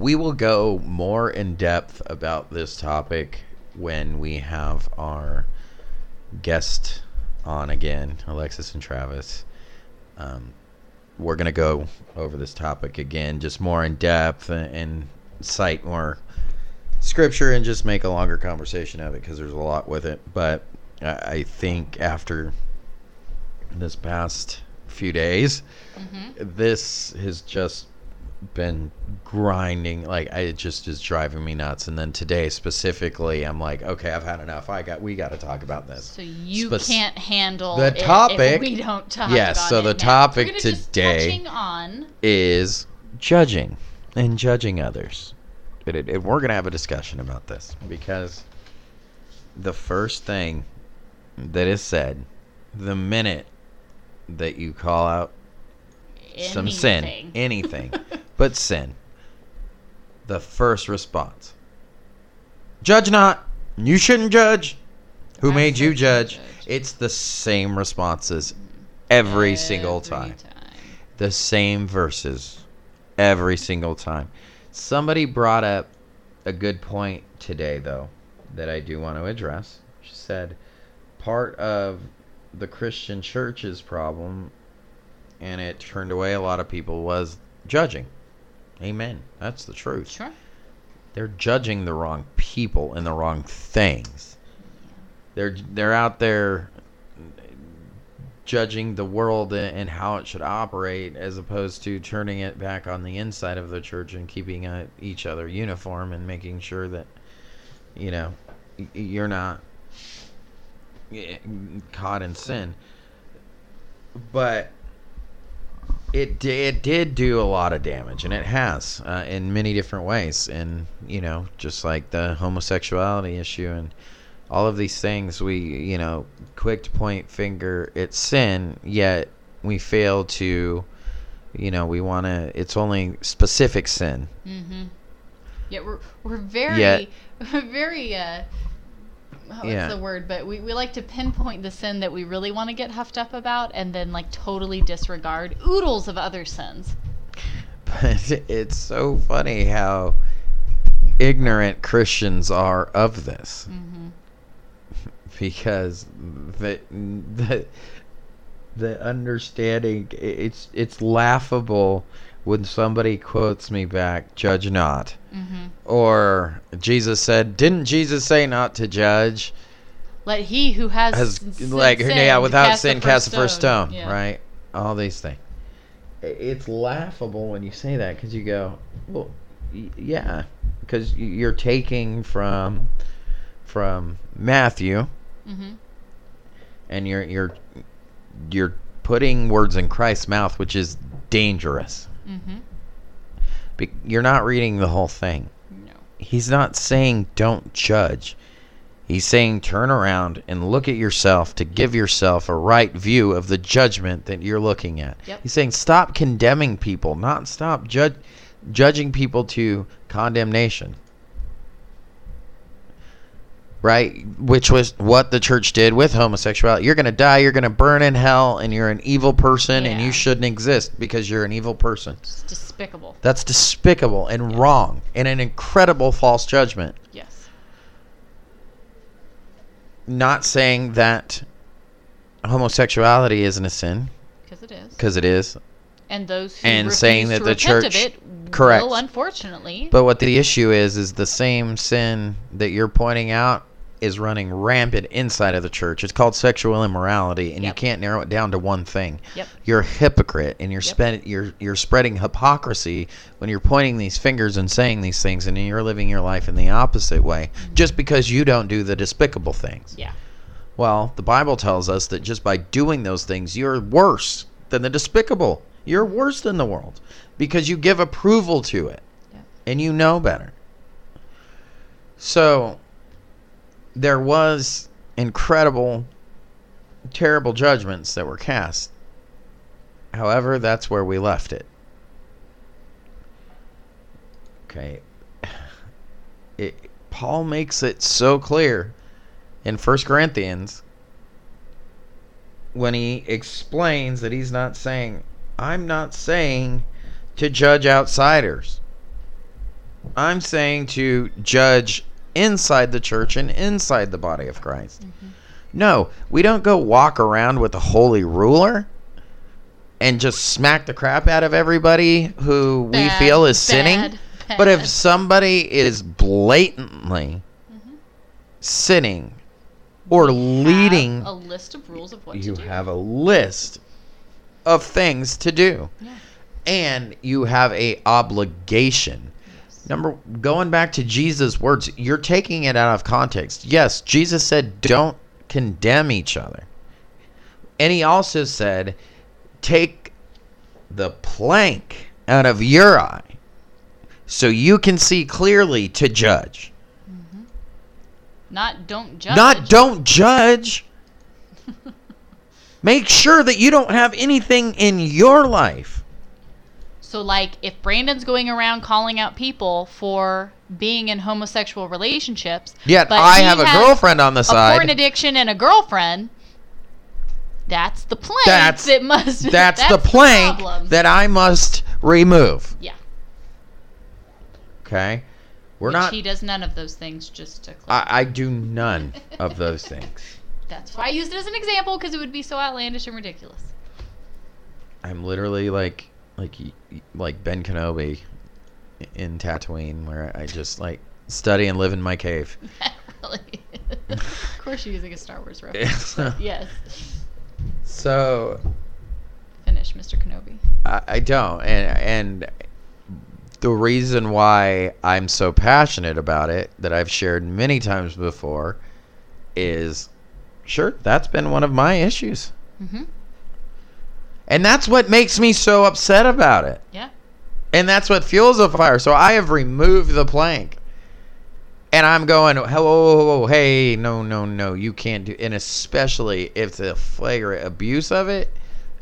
we will go more in depth about this topic when we have our guest on again, Alexis and Travis. Um, we're going to go over this topic again, just more in depth and, and cite more scripture and just make a longer conversation of it because there's a lot with it. But I, I think after this past few days, this has just been grinding like I, it just is driving me nuts and then today specifically i'm like okay i've had enough i got we got to talk about this So you Spec- can't handle The topic- we don't talk Yes, about so the now. topic today- on is judging and judging others but it, it- we're gonna have a discussion about this because the first thing that is said the minute that you call out some sin anything. But sin. The first response. Judge not. You shouldn't judge. Who I made you judge? judge. it's the same responses every single Every time. The same verses every single time. Somebody brought up a good point today though that i do want to address. She said part of the christian church's problem and it turned away a lot of people was judging amen that's the truth Sure. they're judging the wrong people and the wrong things. They're they're out there judging the world and how it should operate as opposed to turning it back on the inside of the church and keeping uh, each other uniform and making sure that you know you're not eh, caught in sin. But it it did do a lot of damage, and it has uh, in many different ways. And you know, just like the homosexuality issue and all of these things, we you know, quick to point finger at sin, yet we fail to, you know, we want to. It's only specific sin. Mm-hmm. Yeah, we're we're very Yet- very uh what's Yeah. the word? But we, we like to pinpoint the sin that we really want to get huffed up about and then like totally disregard oodles of other sins. But it's so funny how ignorant Christians are of this. Mm-hmm. because the the the understanding it's it's laughable when somebody quotes me back judge not Mm-hmm. or jesus said didn't jesus say not to judge Let he who has, has sin- like sinned yeah without cast sin cast the first stone Yeah. right all these things it's laughable when you say that because you go well y- yeah because you're taking from from matthew Mm-hmm. and you're you're you're putting words in Christ's mouth, which is dangerous. Mm-hmm. Be- you're not reading the whole thing. No. He's not saying don't judge. He's saying turn around and look at yourself to give yourself a right view of the judgment that you're looking at. Yep. He's saying stop condemning people, not stop judge judging people to condemnation. Right? Which was what the church did with homosexuality. You're going to die, you're going to burn in hell, and you're an evil person, and you shouldn't exist because you're an evil person. It's despicable. That's despicable and wrong and an incredible false judgment. Yes. Not saying that homosexuality isn't a sin, Because it is. because it is. And those who and saying that the church- it correct. will, unfortunately. But what the issue is, is the same sin that you're pointing out is running rampant inside of the church. It's called sexual immorality, and you can't narrow it down to one thing. Yep. You're a hypocrite, and you're Yep. spend, you're you're spreading hypocrisy when you're pointing these fingers and saying these things, and you're living your life in the opposite way, mm-hmm. just because you don't do the despicable things. yeah. Well, the Bible tells us that just by doing those things, you're worse than the despicable. You're worse than the world because you give approval to it and you know better. So, there was incredible, terrible judgments that were cast. However, that's where we left it. Okay. It, Paul makes it so clear in 1 Corinthians when he explains that he's not saying, I'm not saying to judge outsiders. I'm saying to judge inside the church and inside the body of Christ. No, we don't go walk around with a holy ruler and just smack the crap out of everybody who we feel is sinning. bad, But if somebody is blatantly sinning or leading, a list of rules of what you to do. have a list of things to do Yeah. and you have a obligation number going back to jesus words you're taking it out of context. Yes jesus said don't condemn each other. And he also said take the plank out of your eye so you can see clearly to judge. Mm-hmm. Not don't judge. not don't judge. Make sure that you don't have anything in your life So, like, if Brandon's going around calling out people for being in homosexual relationships, Yet but I have a girlfriend on the a side. porn addiction and a girlfriend, that's the plank That's- that must. That's, the plank problem. that I must remove. yeah. Okay, we're Which not. He does none of those things. Just to. I, I do none of those things. That's why I used it as an example because it would be so outlandish and ridiculous. I'm literally like like like Ben Kenobi in Tatooine, where I just like study and live in my cave. really. of course, you're using a Star Wars reference. yes. so Finish, Mr. Kenobi. I, I don't, and and the reason why I'm so passionate about it that I've shared many times before is, sure, that's been one of my issues, Mm-hmm. And that's what makes me so upset about it, Yeah. and that's what fuels the fire. So I have removed the plank. And I'm going, hello, hey, no, no, no, you can't do, and especially if the flagrant abuse of it,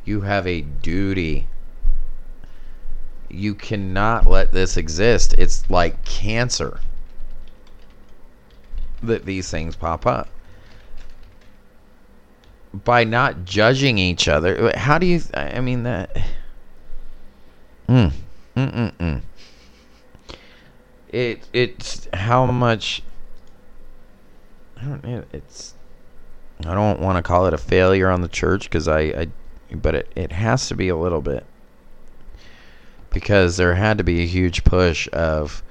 you have a duty you cannot let this exist. It's like cancer that these things pop up. By not judging each other, how do you? I mean that. Mm, mm, mm, mm. It it's how much. I don't know. It's. I don't want to call it a failure on the church because I, I, but it, it has to be a little bit because there had to be a huge push of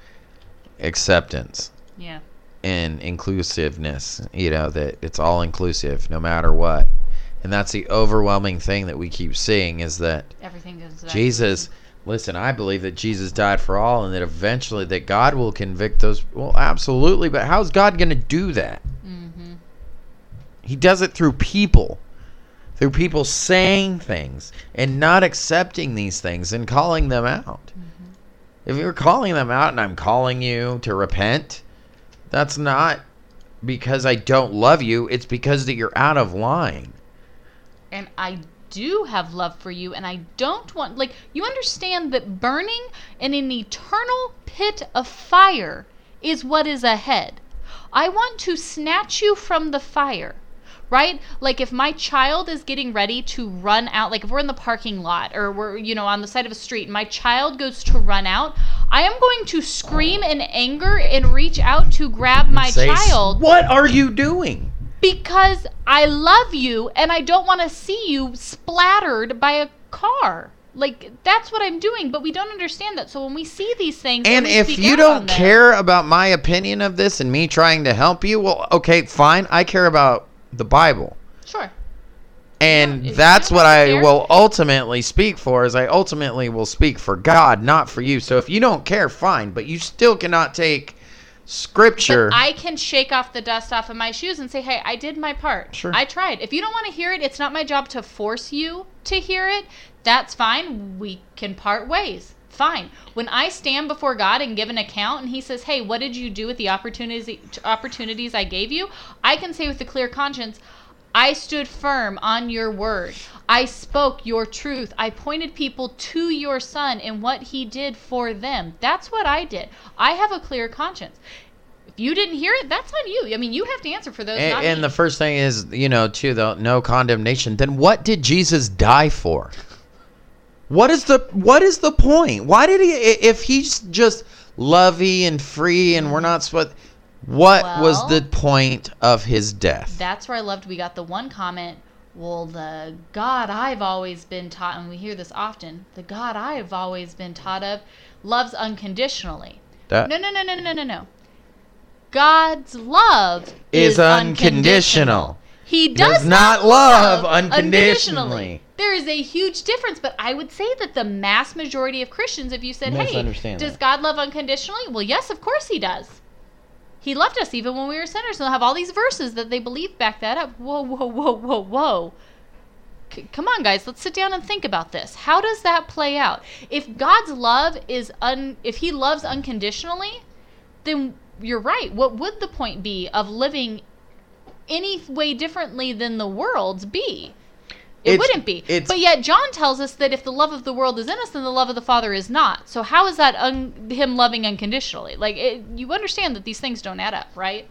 acceptance Yeah. And inclusiveness you know that it's all inclusive no matter what and that's the overwhelming thing that we keep seeing is that Everything goes. jesus listen i believe that jesus died for all and that eventually that god will convict those well absolutely but how's god going to do that Mhm. he does it through people through people saying things and not accepting these things and calling them out if you're calling them out and i'm calling you to repent that's not because i don't love you it's because that you're out of line and I do have love for you, and I don't want like you understand that burning in an eternal pit of fire is what is ahead. I want to snatch you from the fire. Right? Like if my child is getting ready to run out, like if we're in the parking lot or we're, you know, on the side of a street and my child goes to run out, I am going to scream in anger and reach out to grab my Say, child what are you doing because I love you and I don't want to see you splattered by a car. Like that's what I'm doing, but we don't understand that. So when we see these things, and if you don't care about my opinion of this and me trying to help you well okay fine i care about the bible sure, And you that's what I care- will ultimately speak for is I ultimately will speak for God, not for you. So if you don't care, fine, but you still cannot take scripture. but I can shake off the dust off of my shoes and say, "Hey, I did my part. Sure. I tried. If you don't want to hear it, it's not my job to force you to hear it. That's fine. We can part ways." Fine. When I stand before God and give an account and he says, "Hey, what did you do with the opportunities opportunities I gave you?" I can say with a clear conscience, I stood firm on your word. I spoke your truth. I pointed people to your son and what he did for them. That's what I did. I have a clear conscience. If you didn't hear it, that's on you. I mean, you have to answer for those. and, and the first thing is, you know, too, though, no condemnation. Then what did Jesus die for? What is the what is the point? Why did he if he's just lovey and free and we're not supposed what was the point of his death That's where I loved we got the one comment. Well, the God I've always been taught, and we hear this often, the God I've always been taught of loves unconditionally. That- No, no, no, no, no, no, no. God's love Is is, unconditional. He Does does, not love unconditionally. There is a huge difference, but I would say that the mass majority of Christians, if you said, "Hey, does that. God love unconditionally?" Well, yes, of course He does. He loved us even when we were sinners. And they'll have all these verses that they believe back that up. Whoa, whoa, whoa, whoa, whoa. C- come on, guys. Let's sit down and think about this. How does that play out? If God's love is un, if He loves unconditionally, then you're right. What would the point be of living any way differently than the world's be? It It's- wouldn't be. it's- But yet John tells us that if the love of the world is in us, then the love of the Father is not. So how is that un- him loving unconditionally? Like it, you understand that these things don't add up, right?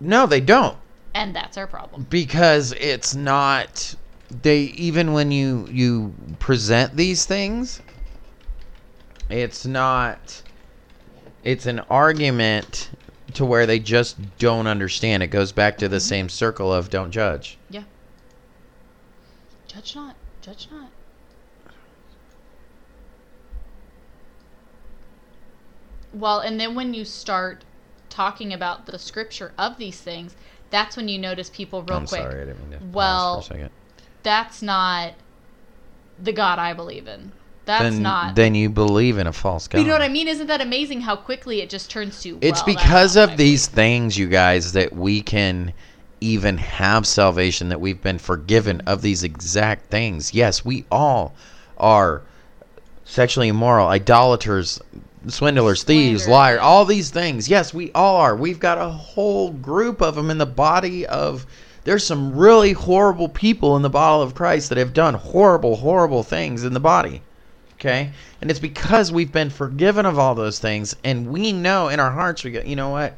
no they don't And that's our problem. because it's not they even when you you present these things it's not it's an argument to where they just don't understand it goes back to the mm-hmm. same circle of don't judge Yeah. Judge not. Judge not. Well, and then when you start talking about the scripture of these things, that's when you notice people real i'm quick. sorry i didn't mean to Well, for a second That's not the God I believe in. That's then, not. then you believe in a false god But you know what I mean? Isn't that amazing how quickly it just turns to? It's well, because of these things, you guys, that we can even have salvation, that we've been forgiven of these exact things. Yes, we all are sexually immoral, idolaters, swindlers, thieves, liars, all these things. Yes, we all are. We've got a whole group of them in the body of. There's some really horrible people in the body of Christ that have done horrible, horrible things in the body. Okay? And it's because we've been forgiven of all those things and we know in our hearts we go, you know what?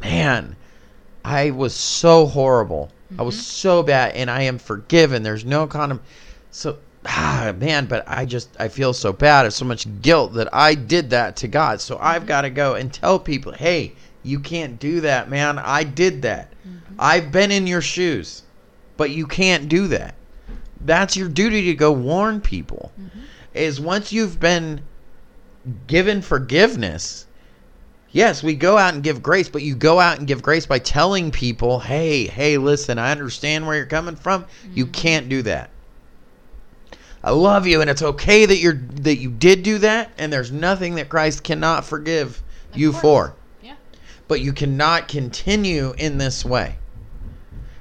Man, I was so horrible. I was mm-hmm. so bad and I am forgiven. There's no condom so ah man, but I just I feel so bad. There's so much guilt that I did that to God. So I've mm-hmm. got to go and tell people, "Hey, you can't do that, man. I did that. Mm-hmm. I've been in your shoes. But you can't do that." That's your duty to go warn people is once you've been given forgiveness, yes, we go out and give grace, but you go out and give grace by telling people, hey, hey, listen, I understand where you're coming from. You mm-hmm. can't do that. I love you, and it's okay that you're that you did do that, and there's nothing that Christ cannot forgive Of you course. for. Yeah. But you cannot continue in this way.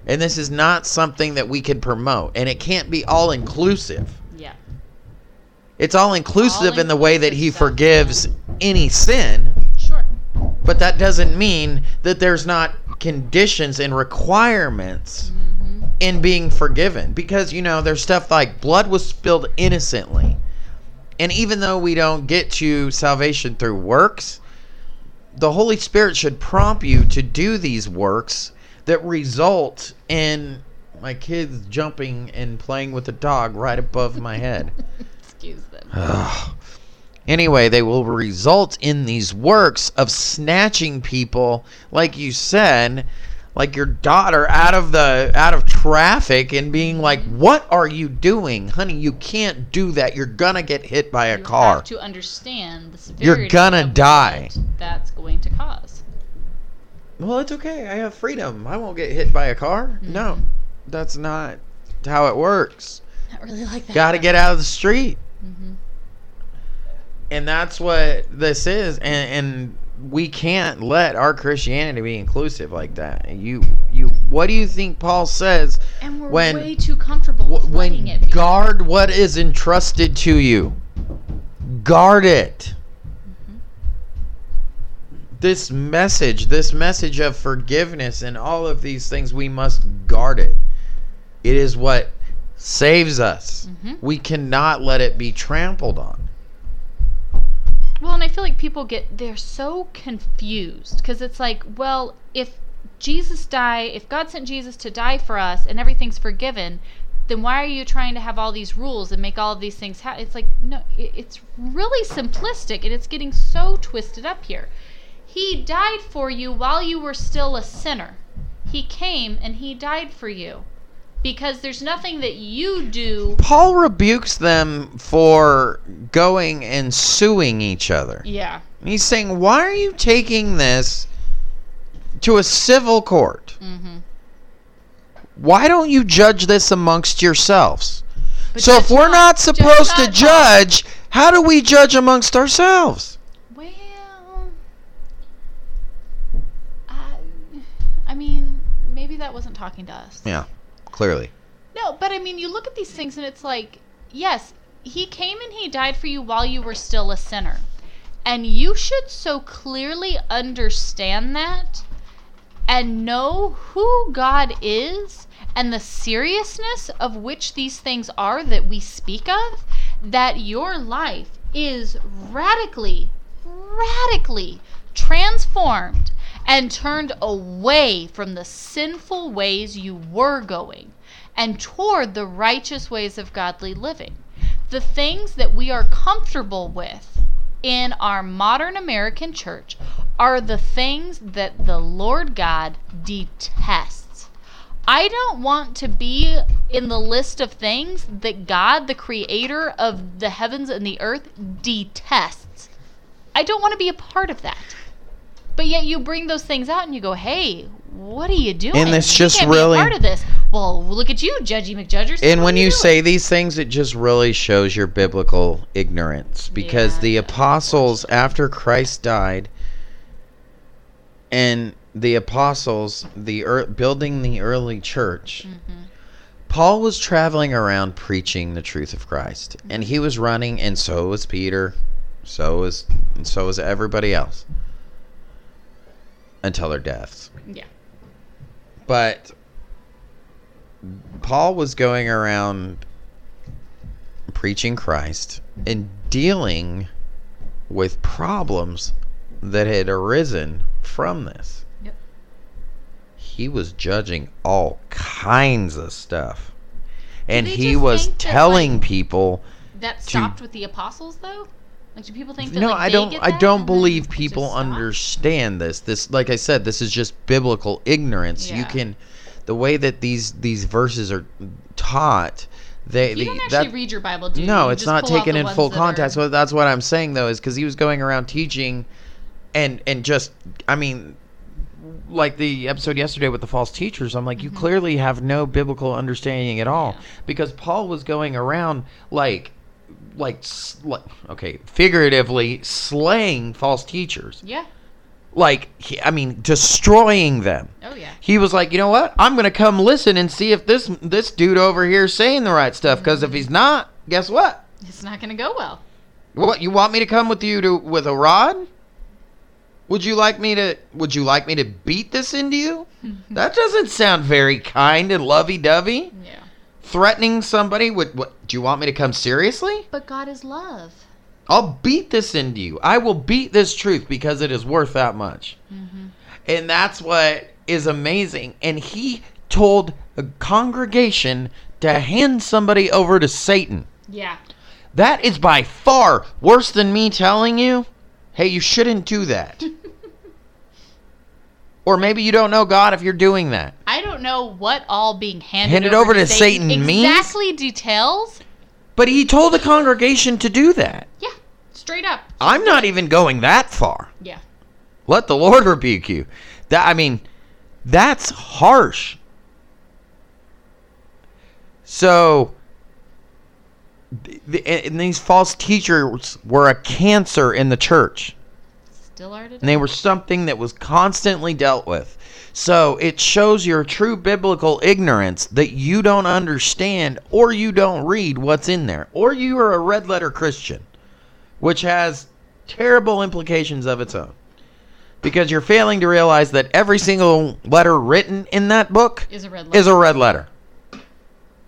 And this is not something that we can promote, and it can't be all inclusive. Yeah. It's all inclusive in the way that he forgives any sin. But that doesn't mean that there's not conditions and requirements Mm-hmm. in being forgiven. Because, you know, there's stuff like blood was spilled innocently. And even though we don't get to salvation through works, the Holy Spirit should prompt you to do these works that result in my kids jumping and playing with a dog right above my head. Excuse them. Ugh. Anyway, they will result in these works of snatching people, like you said, like your daughter out of the out of traffic and being like, "What are you doing, honey? You can't do that. You're gonna get hit by a you car." have to understand the severity. You're gonna die. That's going to cause. Well, it's okay. I have freedom. I won't get hit by a car. No, Mm-hmm. that's not how it works. Not really like that. Got to get out of the street. hmm and that's what this is and, and we can't let our christianity be inclusive like that. You you what do you think paul says And we're When- way too comfortable with when it be. guard what is entrusted to you. Guard it. This message this message of forgiveness and all of these things we must guard it. It is what saves us. Mhm. we cannot let it be trampled on. Well, and I feel like people get they're so confused because it's like, well, if Jesus died, if God sent Jesus to die for us and everything's forgiven, then why are you trying to have all these rules and make all of these things happen? It's like, no, it's really simplistic and it's getting so twisted up here. He died for you while you were still a sinner. He came and he died for you. Because there's nothing that you do. Paul rebukes them for going and suing each other. Yeah. He's saying, Why are you taking this to a civil court? Mm-hmm. Why don't you judge this amongst yourselves? But so if we're not- not supposed to not, Paul. judge, how do we judge amongst ourselves? Well, I, I mean, maybe that wasn't talking to us. Yeah, clearly. No, but I mean, you look at these things and it's like, yes, he came and he died for you while you were still a sinner. And you should so clearly understand that and know who God is and the seriousness of which these things are that we speak of, that your life is radically, radically transformed and turned away from the sinful ways you were going and toward the righteous ways of godly living. The things that we are comfortable with in our modern American church are the things that the Lord God detests. I don't want to be in the list of things that God, the creator of the heavens and the earth, detests. I don't want to be a part of that. But yet you bring those things out and you go, "Hey, what are you doing? And it's just can't be a really- part of this." Well, look at you, Judgy McJudgers. And What when you say these things, it just really shows your biblical ignorance. Because Yeah, the apostles, after Christ died, and the apostles, the ear building the early church, Mhm. Paul was traveling around preaching the truth of Christ, and he was running, and so was Peter, so was, and so was everybody else, until their deaths. yeah, But Paul was going around preaching Christ and dealing with problems that had arisen from this. Yep. He was judging all kinds of stuff. And he was think that, telling like, people that stopped with the apostles, though. Like, do people think that? no, like, I don't. I don't believe people understand this. This, like I said, this is just biblical ignorance. You can, the way that these these verses are taught, they You the, don't actually that read your Bible, do you? no, You it's not taken in full that are- context. Well, that's what I'm saying though, is because he was going around teaching, and and just, I mean, like the episode yesterday with the false teachers. I'm like, you clearly have no biblical understanding at all, Mm-hmm. Yeah. because Paul was going around like, like, sl- okay, figuratively slaying false teachers, Yeah. like, he, I mean, destroying them. Oh yeah. He was like, you know what? I'm gonna come listen and see if this this dude over here is saying the right stuff. Because if he's not, guess what? It's not going to go well. What you want me to come with you to with a rod? Would you like me to would you like me to beat this into you? that doesn't sound very kind and lovey-dovey. Yeah. Threatening somebody with what do you want me to come seriously? But God is love. I'll beat this into you. I will beat this truth because it is worth that much. Mm-hmm. And that's what is amazing. And he told a congregation to hand somebody over to Satan. Yeah. That is by far worse than me telling you, hey, you shouldn't do that. or maybe you don't know God if you're doing that. I don't know what all being handed, Handed over to Satan means? exactly details. But he told the congregation to do that. Yeah. Straight up. I'm not even going that far. Yeah. Let the Lord rebuke you. That I mean, that's harsh. So, and these false teachers were a cancer in the church, Still are today. and they were something that was constantly dealt with. So it shows your true biblical ignorance that you don't understand or you don't read what's in there, or you are a red letter Christian, which has terrible implications of its own because you're failing to realize that every single letter written in that book Is a red letter. is a red letter.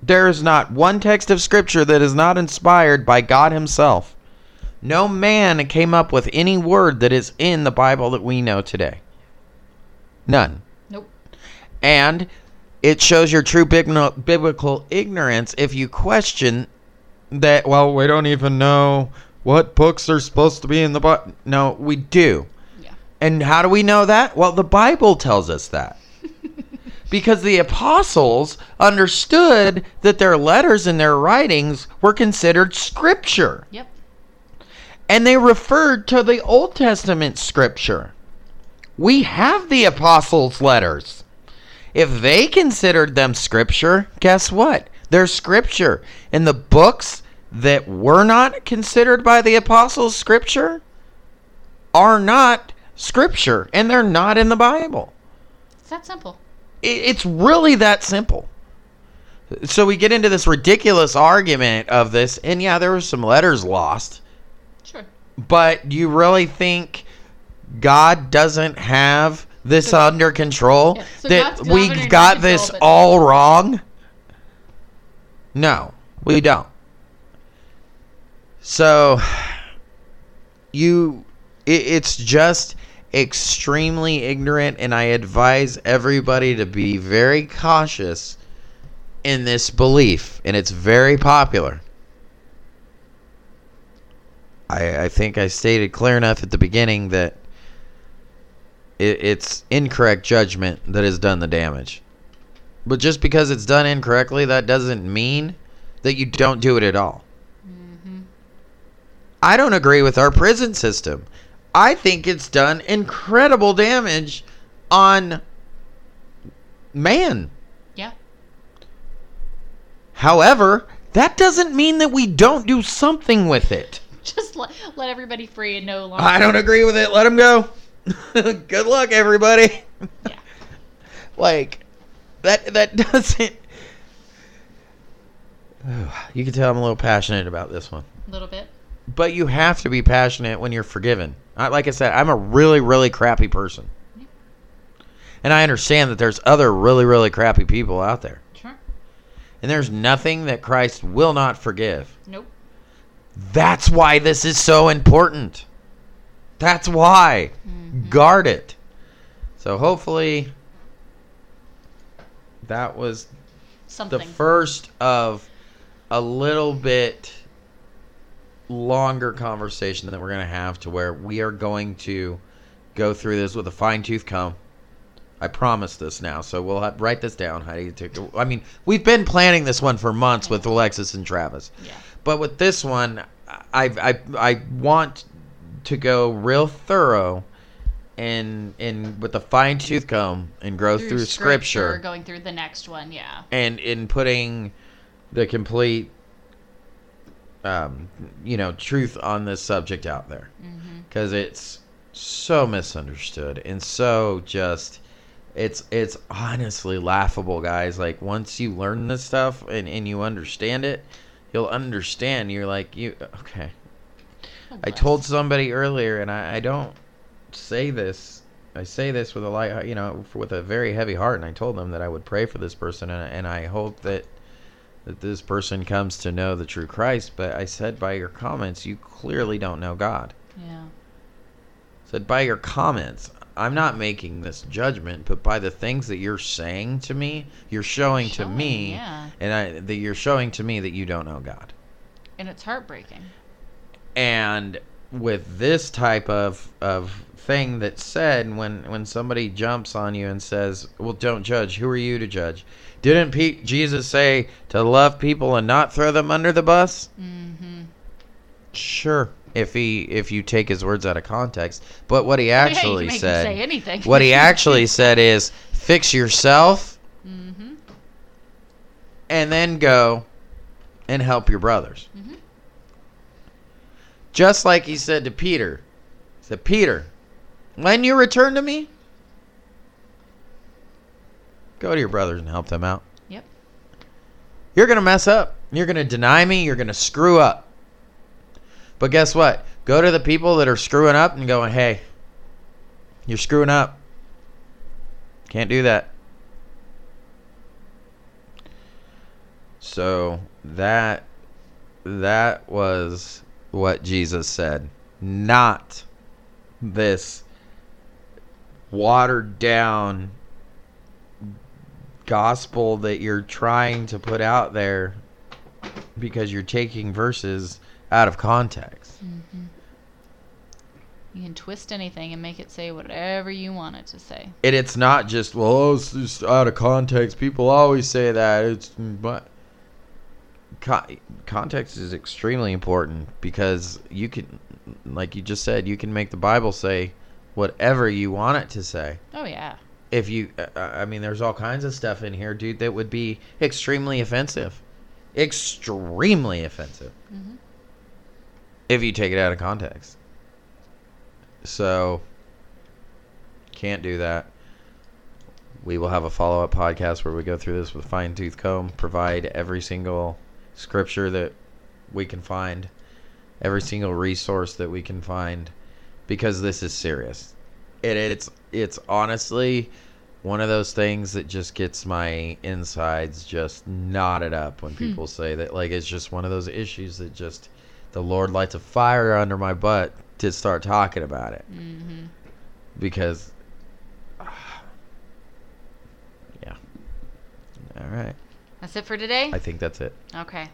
There is not one text of scripture that is not inspired by God himself. No man came up with any word that is in the Bible that we know today. None. Nope. And it shows your true bibli- biblical ignorance if you question that. Well, we don't even know what books are supposed to be in the Bible. No, we do. Yeah. And how do we know that? Well, the Bible tells us that. because the apostles understood that their letters and their writings were considered scripture. Yep. And they referred to the Old Testament scripture. We have the apostles' letters. If they considered them scripture, guess what? They're scripture. And the books that were not considered by the apostles scripture are not scripture. And they're not in the Bible. It's that simple. It's really that simple. So we get into this ridiculous argument of this. And yeah, there were some letters lost. But you really think God doesn't have this under control? Yeah, so that we got this all wrong? No, we don't. So you it, it's just extremely ignorant and I advise everybody to be very cautious in this belief and it's very popular. I, I think I stated clear enough at the beginning that it, it's incorrect judgment that has done the damage. But just because it's done incorrectly, that doesn't mean that you don't do it at all. Mm-hmm. I don't agree with our prison system. I think it's done incredible damage on man. Yeah. However, that doesn't mean that we don't do something with it. Just let, let everybody free and no longer. I don't agree with it. Let them go. Good luck, everybody. Yeah. like that. That doesn't. You can tell I'm a little passionate about this one, A little bit. but you have to be passionate when you're forgiven. I, like I said, I'm a really, really crappy person, and I understand that there's other really, really crappy people out there, Sure. and there's nothing that Christ will not forgive. Nope. That's why this is so important. That's why. Mm-hmm. Guard it. So hopefully that was Something. the first of a little bit longer conversation that we're going to have to where we are going to go through this with a fine tooth comb. I promise this now, so we'll have, write this down, Heidi. I mean, we've been planning this one for months with Alexis and Travis. yeah. But with this one, I I I want to go real thorough and and with a fine tooth comb and go through, scripture, Going through the next one. Yeah. and in putting the complete um you know truth on this subject out there Mm-hmm. because it's so misunderstood and so just it's it's honestly laughable guys like once you learn this stuff and, and you understand it you'll understand you're like you okay Oh, I told somebody earlier, and I, I don't say this. I say this with a light, you know, with a very heavy heart. And I told them that I would pray for this person, and, and I hope that that this person comes to know the true Christ. But I said by your comments, you clearly don't know God. Yeah. said by your comments, I'm not making this judgment, but by the things that you're saying to me, you're showing, to me, yeah. and I that you're showing to me that you don't know God. And it's heartbreaking. and with this type of of thing that's said when when somebody jumps on you and says well don't judge who are you to judge didn't Pe- jesus say to love people and not throw them under the bus Mm-hmm. sure if he if you take his words out of context but what he actually make said say anything. what he actually said is fix yourself mm-hmm. and then go and help your brothers. Mhm. Just like he said to Peter. He said, Peter, when you return to me, go to your brothers and help them out. Yep. You're going to mess up. You're going to deny me. You're going to screw up. But guess what? Go to the people that are screwing up and going, hey, you're screwing up. Can't do that. So that that was what Jesus said, not this watered down gospel that you're trying to put out there because you're taking verses out of context. You can twist anything and make it say whatever you want it to say. And it's not just well, oh, it's just out of context. People always say that. It's but con- context is extremely important because you can, like you just said, you can make the Bible say whatever you want it to say. Oh yeah. If you, uh, I mean, there's all kinds of stuff in here, dude, that would be extremely offensive, extremely offensive, Mhm. If you take it out of context. So, can't do that. We will have a follow up podcast where we go through this with fine tooth comb, provide every single scripture that we can find, every single resource that we can find, because this is serious. It, it's it's honestly one of those things that just gets my insides just knotted up when hmm. people say that. Like it's just one of those issues that just the Lord lights a fire under my butt to start talking about it. Hmm because yeah. All right. That's it for today. i think that's it. Okay.